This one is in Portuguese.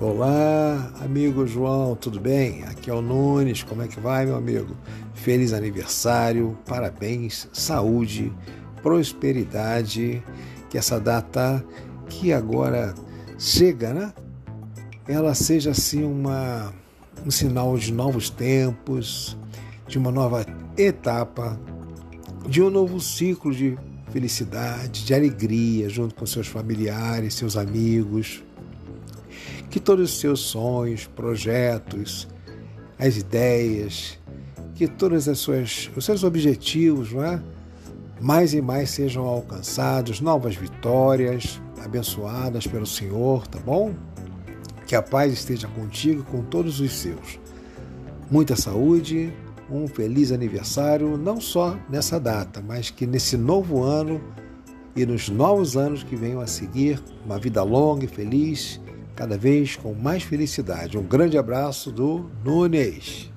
Olá, amigo João, tudo bem? Aqui é o Nunes, como é que vai, meu amigo? Feliz aniversário, parabéns, saúde, prosperidade, que essa data que agora chega, né? Ela seja assim uma, um sinal de novos tempos, de uma nova etapa, de um novo ciclo de felicidade, de alegria junto com seus familiares, seus amigos que todos os seus sonhos, projetos, as ideias, que todos os seus objetivos, não é? mais e mais sejam alcançados, novas vitórias, abençoadas pelo Senhor, tá bom? Que a paz esteja contigo e com todos os seus. Muita saúde, um feliz aniversário, não só nessa data, mas que nesse novo ano e nos novos anos que venham a seguir, uma vida longa e feliz cada vez com mais felicidade. Um grande abraço do Nunes.